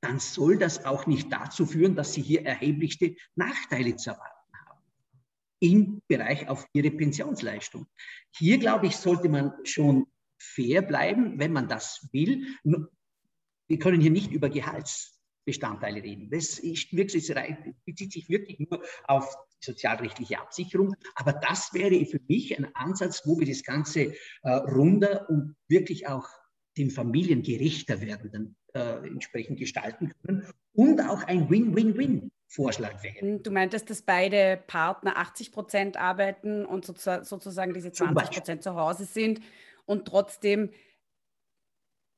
dann soll das auch nicht dazu führen, dass sie hier erheblichste Nachteile zu erwarten haben im Bereich auf ihre Pensionsleistung. Hier, glaube ich, sollte man schon fair bleiben, wenn man das will wir können hier nicht über Gehaltsbestandteile reden. Das ist wirklich, bezieht sich wirklich nur auf sozialrechtliche Absicherung. Aber das wäre für mich ein Ansatz, wo wir das Ganze äh, runder und wirklich auch den Familien gerechter werdenden äh, entsprechend gestalten können und auch ein Win-Win-Win-Vorschlag wäre. Du meintest, dass beide Partner 80 Prozent arbeiten und sozusagen diese 20 Prozent zu Hause sind und trotzdem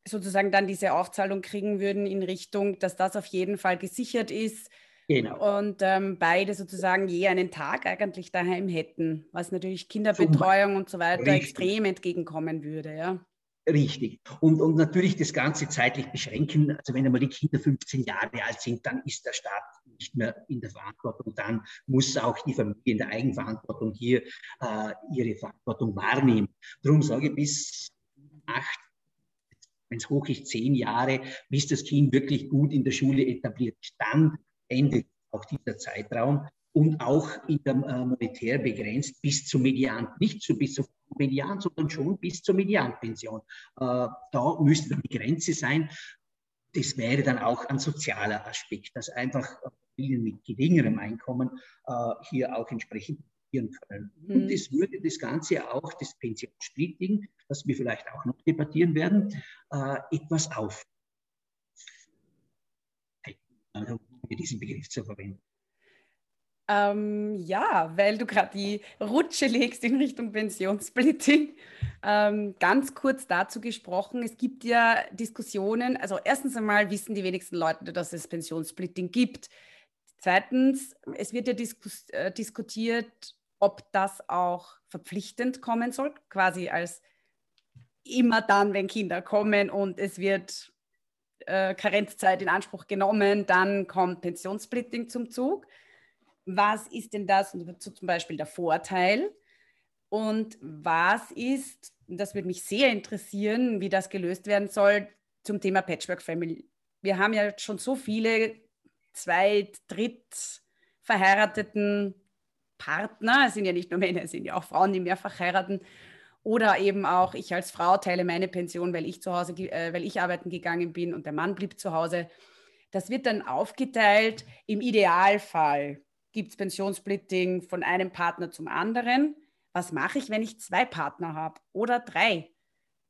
sozusagen dann diese Aufzahlung kriegen würden in Richtung, dass das auf jeden Fall gesichert ist. Genau. Und ähm, beide sozusagen je einen Tag eigentlich daheim hätten, was natürlich Kinderbetreuung und so weiter Richtig. extrem entgegenkommen würde, ja. Richtig. Und, und natürlich das Ganze zeitlich beschränken. Also wenn einmal die Kinder 15 Jahre alt sind, dann ist der Staat nicht mehr in der Verantwortung. Dann muss auch die Familie in der Eigenverantwortung hier äh, ihre Verantwortung wahrnehmen. Darum sage ich, bis acht wenn es hoch ist, zehn Jahre, bis das Kind wirklich gut in der Schule etabliert ist. Dann endet auch dieser Zeitraum und auch in der äh, monetär begrenzt bis zum Median, nicht so bis zum Median, sondern schon bis zur Medianpension. Äh, da müsste dann die Grenze sein. Das wäre dann auch ein sozialer Aspekt, dass einfach Familien mit geringerem Einkommen äh, hier auch entsprechend profitieren können. Mhm. Und es würde das Ganze auch, das Pensionssplitting, das wir vielleicht auch noch debattieren werden, äh, etwas auf. Also, diesen Begriff zu verwenden. Ähm, ja, weil du gerade die Rutsche legst in Richtung Pensionssplitting. Ähm, ganz kurz dazu gesprochen, es gibt ja Diskussionen, also erstens einmal wissen die wenigsten Leute, dass es Pensionssplitting gibt. Zweitens, es wird ja diskus äh, diskutiert, ob das auch verpflichtend kommen soll, quasi als immer dann, wenn Kinder kommen und es wird äh, Karenzzeit in Anspruch genommen, dann kommt Pensionssplitting zum Zug. Was ist denn das zum Beispiel der Vorteil? Und was ist, das würde mich sehr interessieren, wie das gelöst werden soll zum Thema Patchwork Family. Wir haben ja schon so viele Zweit-, Dritt- verheirateten Partner, es sind ja nicht nur Männer, es sind ja auch Frauen, die mehrfach heiraten. Oder eben auch, ich als Frau teile meine Pension, weil ich zu Hause, äh, weil ich arbeiten gegangen bin und der Mann blieb zu Hause. Das wird dann aufgeteilt. Im Idealfall gibt es Pensionssplitting von einem Partner zum anderen. Was mache ich, wenn ich zwei Partner habe oder drei?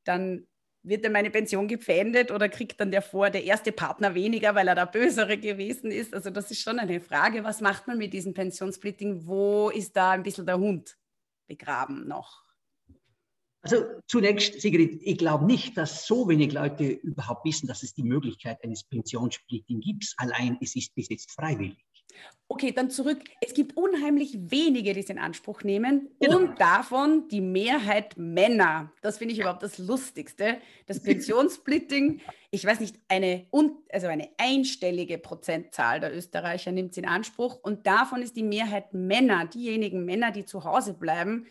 Dann wird dann meine Pension gepfändet oder kriegt dann der vor, der erste Partner weniger, weil er der Bösere gewesen ist? Also das ist schon eine Frage. Was macht man mit diesem Pensionssplitting? Wo ist da ein bisschen der Hund begraben noch? Also zunächst, Sigrid, ich glaube nicht, dass so wenig Leute überhaupt wissen, dass es die Möglichkeit eines Pensionssplitting gibt. Allein es ist bis jetzt freiwillig. Okay, dann zurück. Es gibt unheimlich wenige, die es in Anspruch nehmen genau. und davon die Mehrheit Männer. Das finde ich überhaupt das Lustigste. Das Pensionssplitting, ich weiß nicht, eine, also eine einstellige Prozentzahl der Österreicher nimmt es in Anspruch und davon ist die Mehrheit Männer, diejenigen Männer, die zu Hause bleiben,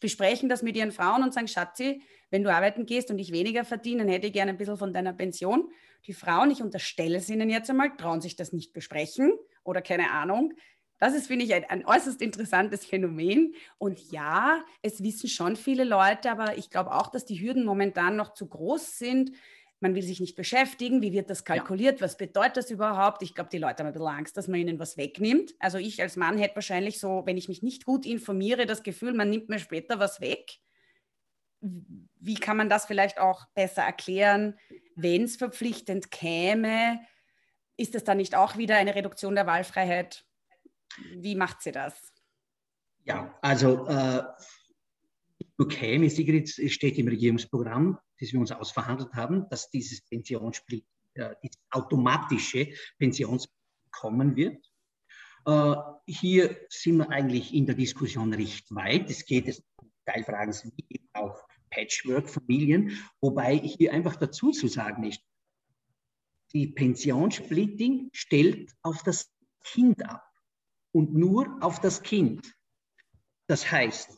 besprechen das mit ihren Frauen und sagen, Schatzi, wenn du arbeiten gehst und ich weniger verdiene, dann hätte ich gerne ein bisschen von deiner Pension. Die Frauen, ich unterstelle es ihnen jetzt einmal, trauen sich das nicht besprechen oder keine Ahnung. Das ist, finde ich, ein, ein, äußerst interessantes Phänomen. Und ja, es wissen schon viele Leute, aber ich glaube auch, dass die Hürden momentan noch zu groß sind. Man will sich nicht beschäftigen. Wie wird das kalkuliert? Ja. Was bedeutet das überhaupt? Ich glaube, die Leute haben ein bisschen Angst, dass man ihnen was wegnimmt. Also ich als Mann hätte wahrscheinlich so, wenn ich mich nicht gut informiere, das Gefühl, man nimmt mir später was weg. Wie kann man das vielleicht auch besser erklären, wenn es verpflichtend käme? Ist das dann nicht auch wieder eine Reduktion der Wahlfreiheit? Wie macht sie das? Ja, also äh, käme, Sigrid, es steht im Regierungsprogramm, das wir uns ausverhandelt haben, dass dieses Pensionssplit, äh, dieses automatische Pensionssplit kommen wird. Äh, hier sind wir eigentlich in der Diskussion recht weit. Es geht es Teilfragen wie auch Patchwork-Familien, wobei hier einfach dazu zu sagen ist, die Pensionssplitting stellt auf das Kind ab und nur auf das Kind. Das heißt,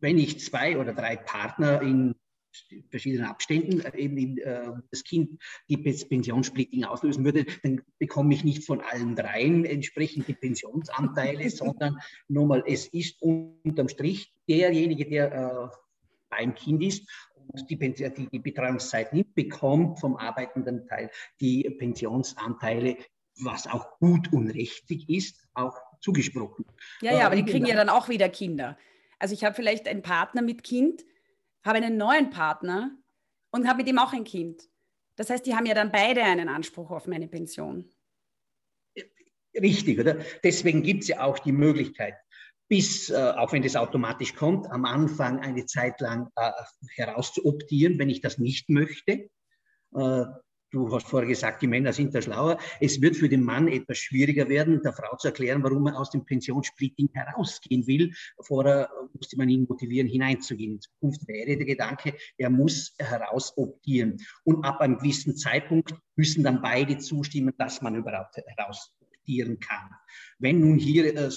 wenn ich zwei oder drei Partner in verschiedenen Abständen äh, eben in, äh, das Kind die Pensionssplitting auslösen würde, dann bekomme ich nicht von allen dreien entsprechend die Pensionsanteile, *laughs* sondern nur mal, es ist unterm Strich derjenige, der äh, beim Kind ist die, die, Betreuungszeit nimmt, bekommt vom arbeitenden Teil die Pensionsanteile, was auch gut und richtig ist, auch zugesprochen. Ja, ja, aber die kriegen ja dann auch wieder Kinder. Also ich habe vielleicht einen Partner mit Kind, habe einen neuen Partner und habe mit ihm auch ein Kind. Das heißt, die haben ja dann beide einen Anspruch auf meine Pension. Richtig, oder? Deswegen gibt es ja auch die Möglichkeit, bis, äh, auch wenn das automatisch kommt, am Anfang eine Zeit lang äh, herauszuoptieren, wenn ich das nicht möchte. Äh, du hast vorher gesagt, die Männer sind da schlauer. Es wird für den Mann etwas schwieriger werden, der Frau zu erklären, warum er aus dem Pensionssplitting herausgehen will. Vorher musste man ihn motivieren, hineinzugehen. In Zukunft wäre der Gedanke, er muss herausoptieren. Und ab einem gewissen Zeitpunkt müssen dann beide zustimmen, dass man überhaupt herausoptieren kann. Wenn nun hier äh,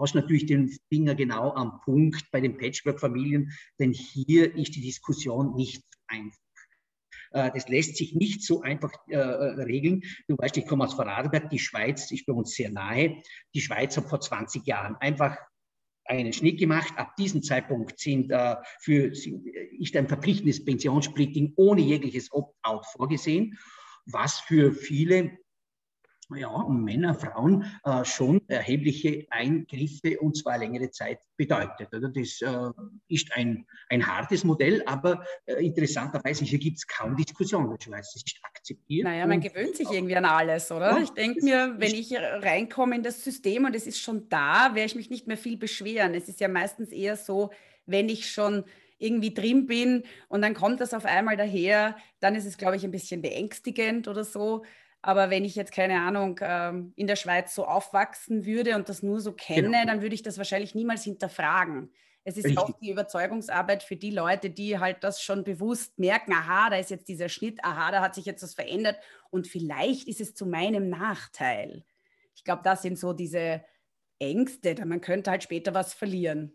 hast natürlich den Finger genau am Punkt bei den Patchwork-Familien, denn hier ist die Diskussion nicht einfach. Äh, das lässt sich nicht so einfach äh, regeln. Du weißt, ich komme aus Vorarlberg, die Schweiz ist bei uns sehr nahe. Die Schweiz hat vor 20 Jahren einfach einen Schnitt gemacht. Ab diesem Zeitpunkt sind, äh, für, ist ein verpflichtendes Pensionssplitting ohne jegliches Opt-out vorgesehen, was für viele ja, Männer, Frauen äh, schon erhebliche Eingriffe und zwar längere Zeit bedeutet. Also das äh, ist ein, ein hartes Modell, aber äh, interessanterweise hier gibt es kaum Diskussion. Es ist akzeptiert. Naja, man gewöhnt sich irgendwie an alles, oder? Ja, ich denke mir, wenn ich reinkomme in das System und es ist schon da, werde ich mich nicht mehr viel beschweren. Es ist ja meistens eher so, wenn ich schon irgendwie drin bin und dann kommt das auf einmal daher, dann ist es, glaube ich, ein bisschen beängstigend oder so. Aber wenn ich jetzt, keine Ahnung, ähm, in der Schweiz so aufwachsen würde und das nur so kenne, genau. dann würde ich das wahrscheinlich niemals hinterfragen. Es ist Richtig. auch die Überzeugungsarbeit für die Leute, die halt das schon bewusst merken, aha, da ist jetzt dieser Schnitt, aha, da hat sich jetzt was verändert und vielleicht ist es zu meinem Nachteil. Ich glaube, das sind so diese Ängste, man könnte halt später was verlieren.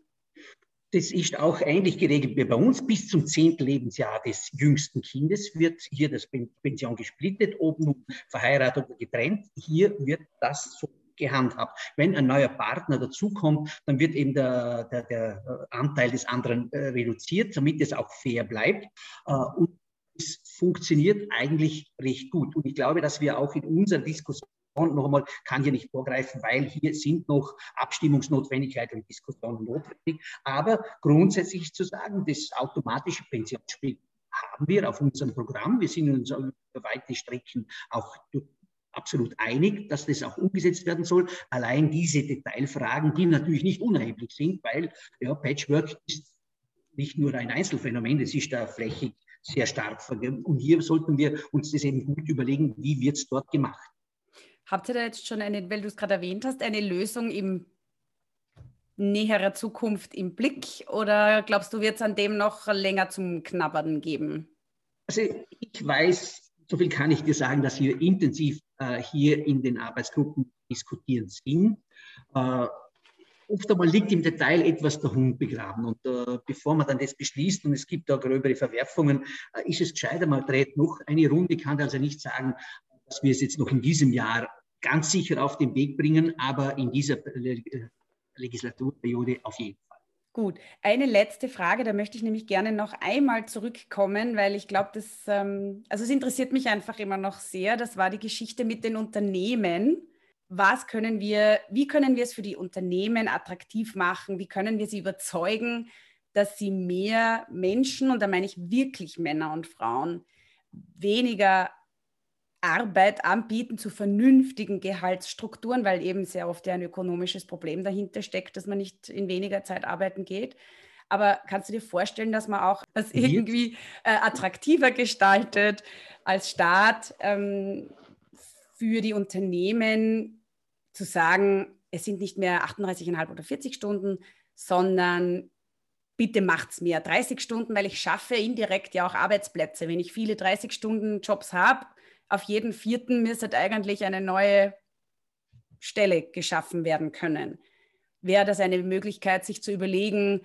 Das ist auch ähnlich geregelt wie bei uns. Bis zum zehnten Lebensjahr des jüngsten Kindes wird hier das Pension gesplittet, ob nun verheiratet oder getrennt. Hier wird das so gehandhabt. Wenn ein neuer Partner dazukommt, dann wird eben der, der, der Anteil des anderen äh, reduziert, damit es auch fair bleibt. Äh, und es funktioniert eigentlich recht gut. Und ich glaube, dass wir auch in unserer Diskussion noch einmal, kann hier nicht vorgreifen, weil hier sind noch Abstimmungsnotwendigkeit und Diskussionen notwendig. Aber grundsätzlich zu sagen, das automatische Pensionsspiel haben wir auf unserem Programm. Wir sind uns über weite Strecken auch absolut einig, dass das auch umgesetzt werden soll. Allein diese Detailfragen, die natürlich nicht unerheblich sind, weil ja, Patchwork ist nicht nur ein Einzelfenomen, das ist da flächig sehr stark. Und hier sollten wir uns das eben gut überlegen, wie wird es dort gemacht. Habt ihr da jetzt schon eine, weil du es gerade erwähnt hast, eine Lösung im näherer Zukunft im Blick oder glaubst du, wird es an dem noch länger zum Knabbern geben? Also ich weiß, so viel kann ich dir sagen, dass wir intensiv äh, hier in den Arbeitsgruppen diskutieren sind. Äh, oft einmal liegt im Detail etwas der Hund begraben. Und äh, bevor man dann das beschließt und es gibt da gröbere Verwerfungen, äh, ist es gescheiter, man dreht noch eine Runde. Kann also nicht sagen, dass wir es jetzt noch in diesem Jahr ganz sicher auf den Weg bringen, aber in dieser Legislaturperiode auf jeden Fall. Gut, eine letzte Frage, da möchte ich nämlich gerne noch einmal zurückkommen, weil ich glaube, das, ähm, also es interessiert mich einfach immer noch sehr. Das war die Geschichte mit den Unternehmen. Was können wir, wie können wir es für die Unternehmen attraktiv machen? Wie können wir sie überzeugen, dass sie mehr Menschen, und da meine ich wirklich Männer und Frauen, weniger Arbeit anbieten zu vernünftigen Gehaltsstrukturen, weil eben sehr oft ja ein ökonomisches Problem dahinter steckt, dass man nicht in weniger Zeit arbeiten geht. Aber kannst du dir vorstellen, dass man auch das irgendwie äh, attraktiver gestaltet als Staat ähm, für die Unternehmen zu sagen, es sind nicht mehr 38,5 oder 40 Stunden, sondern bitte macht es mehr 30 Stunden, weil ich schaffe indirekt ja auch Arbeitsplätze. Wenn ich viele 30 Stunden Jobs habe, auf jeden vierten müsste eigentlich eine neue Stelle geschaffen werden können. Wäre das eine Möglichkeit, sich zu überlegen,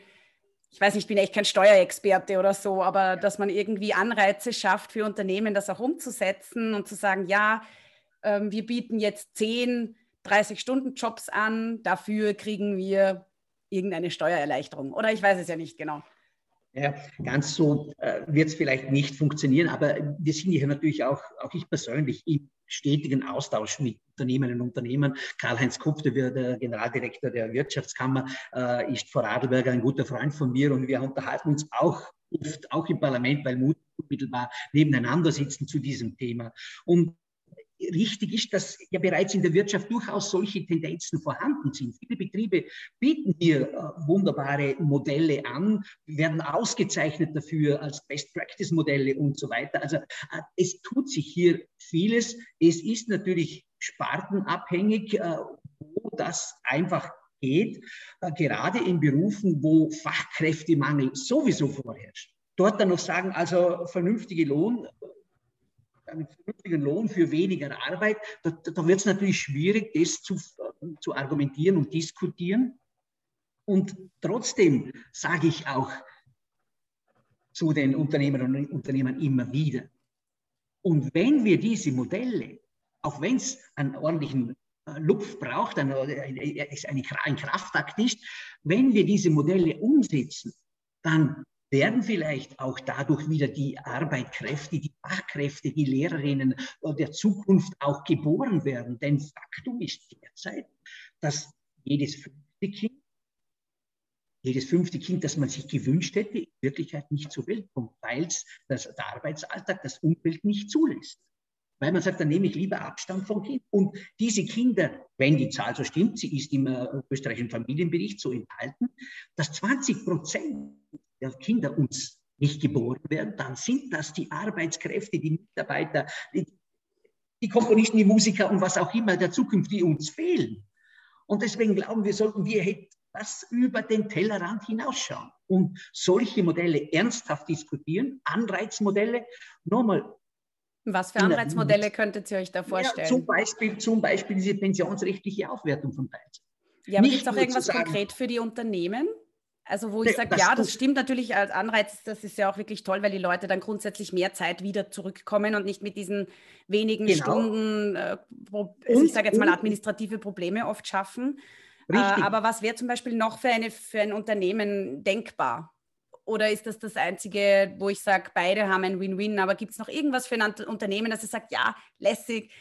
ich weiß nicht, ich bin echt kein Steuerexperte oder so, aber dass man irgendwie Anreize schafft für Unternehmen, das auch umzusetzen und zu sagen, ja, ähm, wir bieten jetzt 10, 30-Stunden-Jobs an, dafür kriegen wir irgendeine Steuererleichterung. Oder ich weiß es ja nicht genau. Ja, ganz so äh, wird es vielleicht nicht funktionieren, aber wir sind hier natürlich auch, auch ich persönlich, im stetigen Austausch mit Unternehmerinnen und Unternehmern. Karl-Heinz Kupf, der, der, Generaldirektor der Wirtschaftskammer, äh, ist vor Adelberger ein guter Freund von mir und wir unterhalten uns auch oft, auch im Parlament, weil Mut unmittelbar nebeneinander sitzen zu diesem Thema. Und richtig ist, dass ja bereits in der Wirtschaft durchaus solche Tendenzen vorhanden sind. Viele Betriebe bieten hier äh, wunderbare Modelle an, werden ausgezeichnet dafür als Best-Practice-Modelle und so weiter. Also äh, es tut sich hier vieles. Es ist natürlich spartenabhängig, äh, wo das einfach geht, gerade in Berufen, wo Fachkräftemangel sowieso vorherrscht. Dort dann noch sagen, also vernünftige Lohn, einen vernünftigen Lohn für weniger Arbeit, da, da wird es natürlich schwierig, das zu, zu argumentieren und diskutieren. Und trotzdem sage ich auch zu den Unternehmerinnen und Unternehmern immer wieder, und wenn wir diese Modelle, auch wenn es einen ordentlichen äh, Lupf braucht, ein, ein, ein Kraftakt ist, wenn wir diese Modelle umsetzen, dann werden vielleicht auch dadurch wieder die Arbeitskräfte, die Fachkräfte, die Lehrerinnen der Zukunft auch geboren werden. Denn Faktum ist derzeit, dass jedes fünfte Kind, jedes fünfte Kind, das man sich gewünscht hätte, in Wirklichkeit nicht zur Welt kommt, weil es der Arbeitsalltag, das Umfeld nicht zulässt. Weil man sagt, dann nehme ich lieber Abstand vom Kind. Und diese Kinder, wenn die Zahl so stimmt, sie ist im äh, österreichischen Familienbericht so enthalten, dass 20 Prozent der Kinder uns nicht geboren werden, dann sind das die Arbeitskräfte, die Mitarbeiter, die, die Komponisten, die Musiker und was auch immer der Zukunft, die uns fehlen. Und deswegen glauben wir, sollten wir etwas über den Tellerrand hinausschauen und solche Modelle ernsthaft diskutieren, Anreizmodelle. Nochmal. Was für Anreizmodelle könntet ihr euch da vorstellen? Ja, zum, Beispiel, zum Beispiel diese pensionsrechtliche Aufwertung von Teilzeit. Ja, aber gibt es auch irgendwas sagen, konkret für die Unternehmen? Also wo ich sage, ja, das stimmt natürlich als Anreiz, das ist ja auch wirklich toll, weil die Leute dann grundsätzlich mehr Zeit wieder zurückkommen und nicht mit diesen wenigen genau. Stunden, äh, wo, also ich sage jetzt mal, administrative Probleme oft schaffen. Äh, aber was wäre zum Beispiel noch für, eine, für ein Unternehmen denkbar? Oder ist das das Einzige, wo ich sage, beide haben ein Win-Win, aber gibt es noch irgendwas für ein Unternehmen, das sagt, ja, lässig,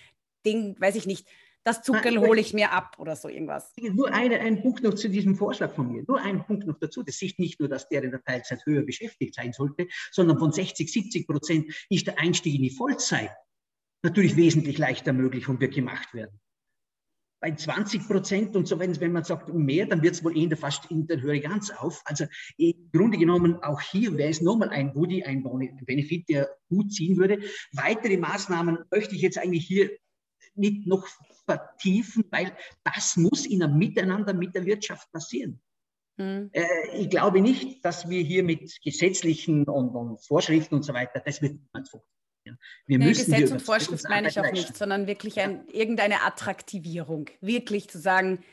Ding, weiß ich nicht, das Zuckerl hole ich mir ab oder so irgendwas. Nur eine, ein Punkt noch zu diesem Vorschlag von mir. Nur ein Punkt noch dazu. Das sieht nicht nur, dass der in der Teilzeit höher beschäftigt sein sollte, sondern von 60, 70 Prozent ist der Einstieg in die Vollzeit natürlich wesentlich leichter möglich und wird gemacht werden. Bei 20 Prozent und so, wenn, wenn man sagt mehr, dann wird es wohl eher fast in der höre ganz auf. Also im Grunde genommen auch hier wäre es nochmal ein Woody, ein Benefit, der gut ziehen würde. Weitere Maßnahmen möchte ich jetzt eigentlich hier nicht noch vertiefen, weil das muss in einem Miteinander mit der Wirtschaft passieren. Mhm. Äh, ich glaube nicht, dass wir hier mit gesetzlichen und, und Vorschriften und so weiter, das wird niemals funktionieren. Wir nee, müssen Gesetz und Vorschrift meine ich auch nicht, sondern wirklich ein, irgendeine Attraktivierung. Wirklich zu sagen,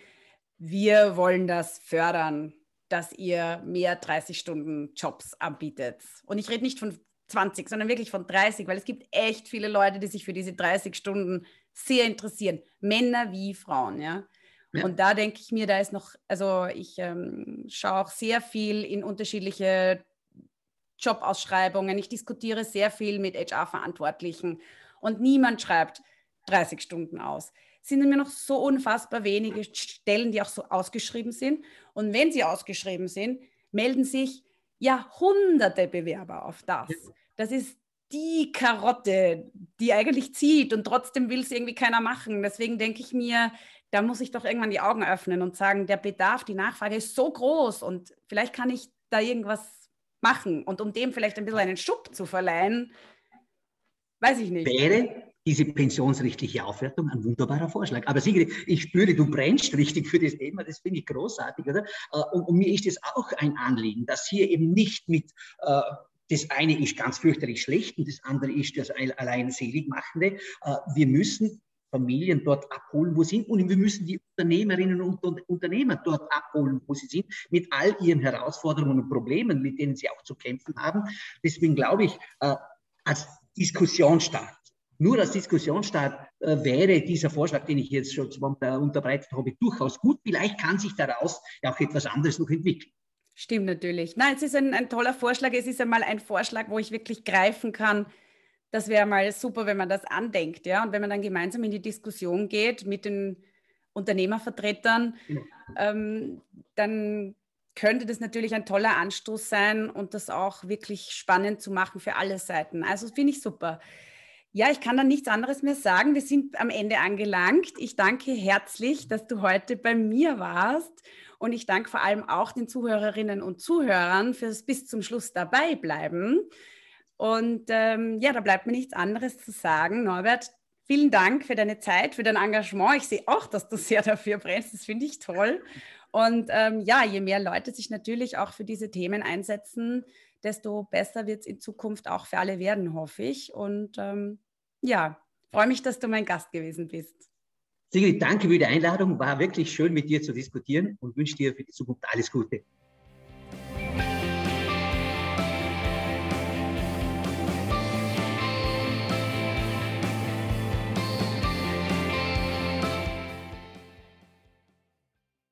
wir wollen das fördern, dass ihr mehr 30 Stunden Jobs anbietet. Und ich rede nicht von 20, sondern wirklich von 30, weil es gibt echt viele Leute, die sich für diese 30 Stunden sehr interessieren. Männer wie Frauen, ja. ja. Und da denke ich mir, da ist noch, also ich ähm, schaue auch sehr viel in unterschiedliche Jobausschreibungen. Ich diskutiere sehr viel mit HR-Verantwortlichen und niemand schreibt 30 Stunden aus. Es sind mir noch so unfassbar wenige Stellen, die auch so ausgeschrieben sind. Und wenn sie ausgeschrieben sind, melden sich ja hunderte Bewerber auf das. Das ist die Karotte, die eigentlich zieht und trotzdem will es irgendwie keiner machen. Deswegen denke ich mir, da muss ich doch irgendwann die Augen öffnen und sagen, der Bedarf, die Nachfrage ist so groß und vielleicht kann ich da irgendwas machen. Und um dem vielleicht ein bisschen einen Schub zu verleihen, weiß ich nicht. Wäre diese pensionsrechtliche Aufwertung ein wunderbarer Vorschlag. Aber Sigrid, ich spüre, du brennst richtig für das Thema, das finde ich großartig, oder? Äh, und, und, mir ist es auch ein Anliegen, dass hier eben nicht mit äh, das eine ist ganz fürchterlich schlecht und das andere ist das allein selig machende. Äh, wir müssen Familien dort abholen, wo sie sind. Und wir müssen die Unternehmerinnen und Unternehmer dort abholen, wo sie sind, mit all ihren Herausforderungen und Problemen, mit denen sie auch zu kämpfen haben. Deswegen glaube ich, äh, als Diskussionsstart, nur als Diskussionsstart äh, wäre dieser Vorschlag, den ich jetzt schon unterbreitet habe, durchaus gut. Vielleicht kann sich daraus ja auch etwas anderes noch entwickeln. Stimmt natürlich. Nein, es ist ein, ein toller Vorschlag. Es ist einmal ein Vorschlag, wo ich wirklich greifen kann. Das wäre mal super, wenn man das andenkt, ja. Und wenn man dann gemeinsam in die Diskussion geht mit den Unternehmervertretern, ja. ähm, dann könnte das natürlich ein toller Anstoß sein und das auch wirklich spannend zu machen für alle Seiten. Also finde ich super. Ja, ich kann dann nichts anderes mehr sagen. Wir sind am Ende angelangt. Ich danke herzlich, dass du heute bei mir warst und ich danke vor allem auch den Zuhörerinnen und Zuhörern fürs bis zum Schluss dabei bleiben. Und ähm, ja, da bleibt mir nichts anderes zu sagen. Norbert, vielen Dank für deine Zeit, für dein Engagement. Ich sehe auch, dass du sehr dafür brennst. Das finde ich toll. Und ähm, ja, je mehr Leute sich natürlich auch für diese Themen einsetzen, desto besser wird es in Zukunft auch für alle werden, hoffe ich. Und ähm, ja, freue mich, dass du mein Gast gewesen bist. Sigrid, danke für die Einladung. War wirklich schön, mit dir zu diskutieren und wünsche dir für die Zukunft alles Gute.